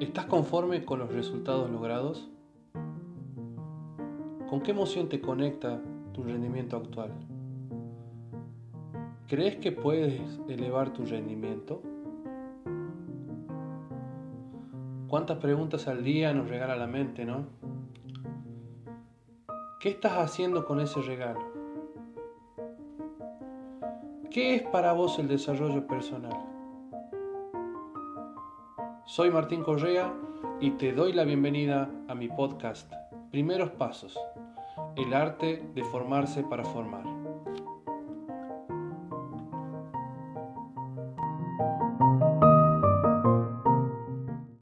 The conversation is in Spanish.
¿Estás conforme con los resultados logrados? ¿Con qué emoción te conecta tu rendimiento actual? ¿Crees que puedes elevar tu rendimiento? ¿Cuántas preguntas al día nos regala la mente, no? ¿Qué estás haciendo con ese regalo? ¿Qué es para vos el desarrollo personal? Soy Martín Correa y te doy la bienvenida a mi podcast Primeros Pasos, el arte de formarse para formar.